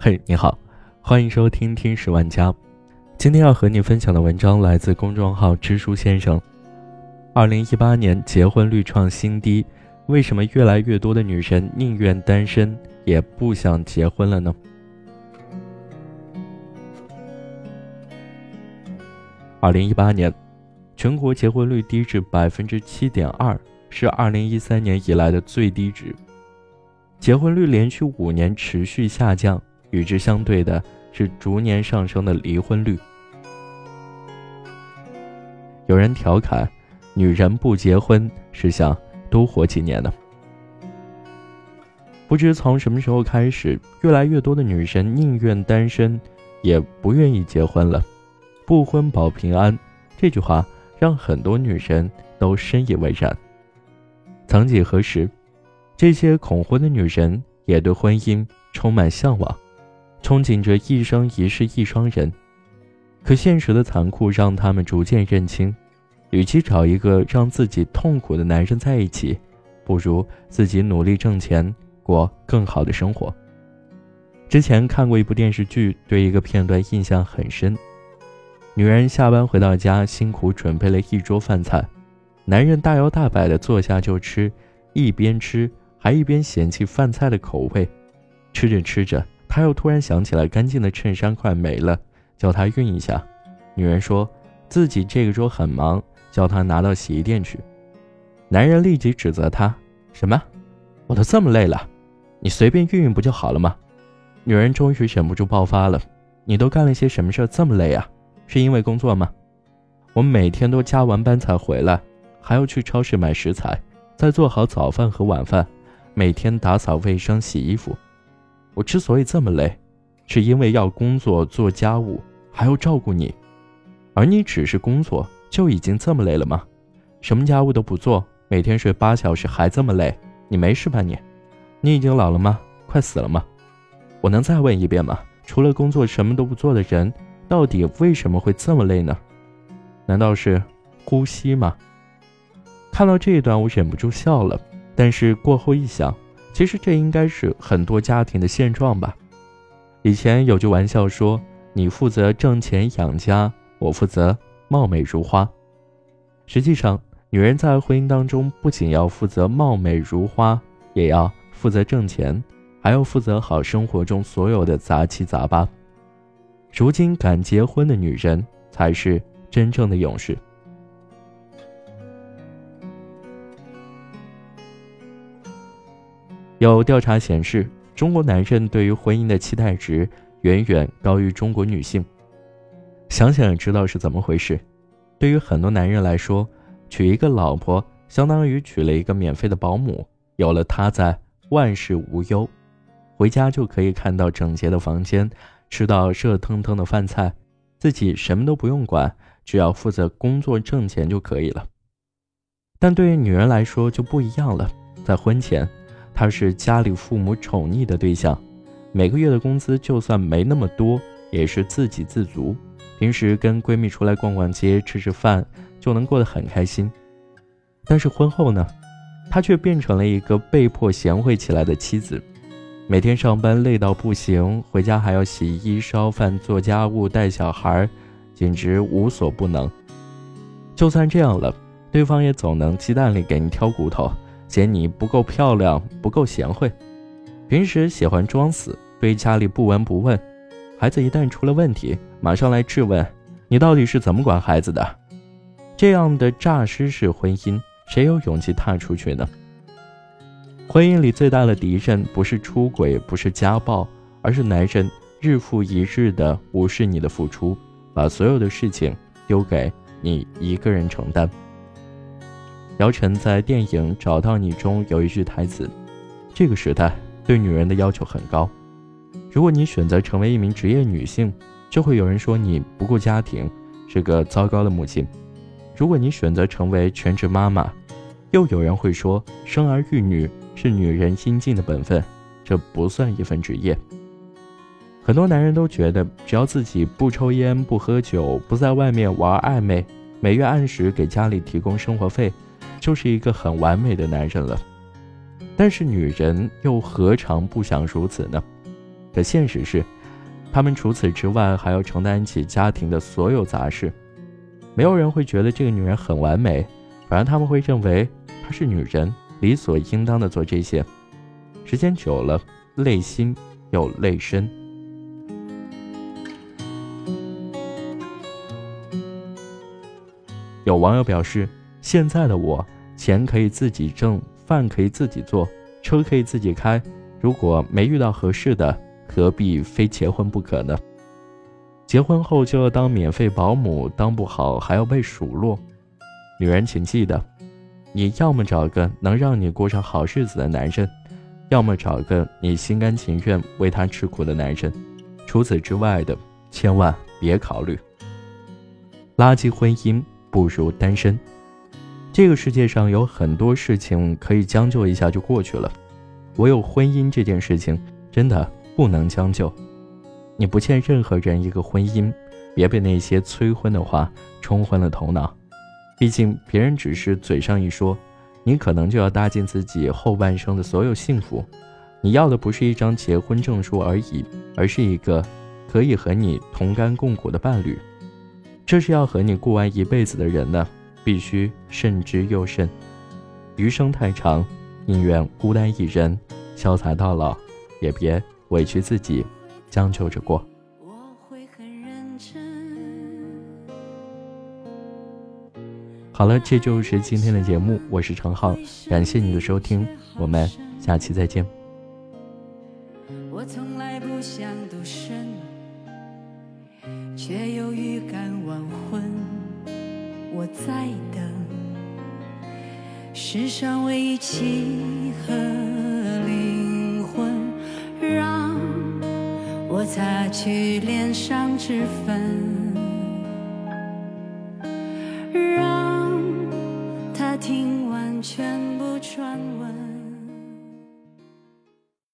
嘿，你好，欢迎收听听十万家。今天要和你分享的文章来自公众号知书先生。二零一八年结婚率创新低，为什么越来越多的女生宁愿单身也不想结婚了呢？二零一八年，全国结婚率低至百分之七点二，是二零一三年以来的最低值。结婚率连续五年持续下降，与之相对的是逐年上升的离婚率。有人调侃，女人不结婚是想多活几年呢？不知从什么时候开始，越来越多的女神宁愿单身，也不愿意结婚了。不婚保平安，这句话让很多女人都深以为然。曾几何时，这些恐婚的女人也对婚姻充满向往，憧憬着一生一世一双人。可现实的残酷让他们逐渐认清，与其找一个让自己痛苦的男人在一起，不如自己努力挣钱，过更好的生活。之前看过一部电视剧，对一个片段印象很深。女人下班回到家，辛苦准备了一桌饭菜，男人大摇大摆地坐下就吃，一边吃还一边嫌弃饭菜的口味。吃着吃着，他又突然想起来干净的衬衫快没了，叫他熨一下。女人说自己这个周很忙，叫他拿到洗衣店去。男人立即指责他：“什么？我都这么累了，你随便熨熨不就好了吗？”女人终于忍不住爆发了：“你都干了些什么事这么累啊？”是因为工作吗？我每天都加完班才回来，还要去超市买食材，再做好早饭和晚饭，每天打扫卫生、洗衣服。我之所以这么累，是因为要工作、做家务，还要照顾你。而你只是工作就已经这么累了吗？什么家务都不做，每天睡八小时还这么累，你没事吧你？你已经老了吗？快死了吗？我能再问一遍吗？除了工作什么都不做的人。到底为什么会这么累呢？难道是呼吸吗？看到这一段，我忍不住笑了。但是过后一想，其实这应该是很多家庭的现状吧。以前有句玩笑说：“你负责挣钱养家，我负责貌美如花。”实际上，女人在婚姻当中不仅要负责貌美如花，也要负责挣钱，还要负责好生活中所有的杂七杂八。如今敢结婚的女人才是真正的勇士。有调查显示，中国男人对于婚姻的期待值远远高于中国女性。想想也知道是怎么回事。对于很多男人来说，娶一个老婆相当于娶了一个免费的保姆，有了她在，万事无忧，回家就可以看到整洁的房间。吃到热腾腾的饭菜，自己什么都不用管，只要负责工作挣钱就可以了。但对于女人来说就不一样了，在婚前，她是家里父母宠溺的对象，每个月的工资就算没那么多，也是自给自足，平时跟闺蜜出来逛逛街、吃吃饭就能过得很开心。但是婚后呢，她却变成了一个被迫贤惠起来的妻子。每天上班累到不行，回家还要洗衣、烧饭、做家务、带小孩，简直无所不能。就算这样了，对方也总能鸡蛋里给你挑骨头，嫌你不够漂亮、不够贤惠。平时喜欢装死，对家里不闻不问，孩子一旦出了问题，马上来质问你到底是怎么管孩子的。这样的诈尸式婚姻，谁有勇气踏出去呢？婚姻里最大的敌人不是出轨，不是家暴，而是男人日复一日的无视你的付出，把所有的事情丢给你一个人承担。姚晨在电影《找到你》中有一句台词：“这个时代对女人的要求很高，如果你选择成为一名职业女性，就会有人说你不顾家庭，是个糟糕的母亲；如果你选择成为全职妈妈，又有人会说生儿育女。”是女人应尽的本分，这不算一份职业。很多男人都觉得，只要自己不抽烟、不喝酒、不在外面玩暧昧，每月按时给家里提供生活费，就是一个很完美的男人了。但是女人又何尝不想如此呢？可现实是，他们除此之外还要承担起家庭的所有杂事。没有人会觉得这个女人很完美，反而他们会认为她是女人，理所应当的做这些。时间久了，累心又累身。有网友表示：“现在的我，钱可以自己挣，饭可以自己做，车可以自己开。如果没遇到合适的，何必非结婚不可呢？结婚后就要当免费保姆，当不好还要被数落。女人，请记得，你要么找个能让你过上好日子的男人，要么找个你心甘情愿为他吃苦的男人。除此之外的，千万别考虑。垃圾婚姻。”不如单身。这个世界上有很多事情可以将就一下就过去了，唯有婚姻这件事情真的不能将就。你不欠任何人一个婚姻，别被那些催婚的话冲昏了头脑。毕竟别人只是嘴上一说，你可能就要搭进自己后半生的所有幸福。你要的不是一张结婚证书而已，而是一个可以和你同甘共苦的伴侣。这是要和你过完一辈子的人呢，必须慎之又慎。余生太长，宁愿孤单一人，潇洒到老，也别委屈自己，将就着过。好了，这就是今天的节目，我是程浩，感谢你的收听，我们下期再见。我从来不想独身。却又预感晚婚，我在等世上唯一契合灵魂，让我擦去脸上脂粉，让他听完全部传闻。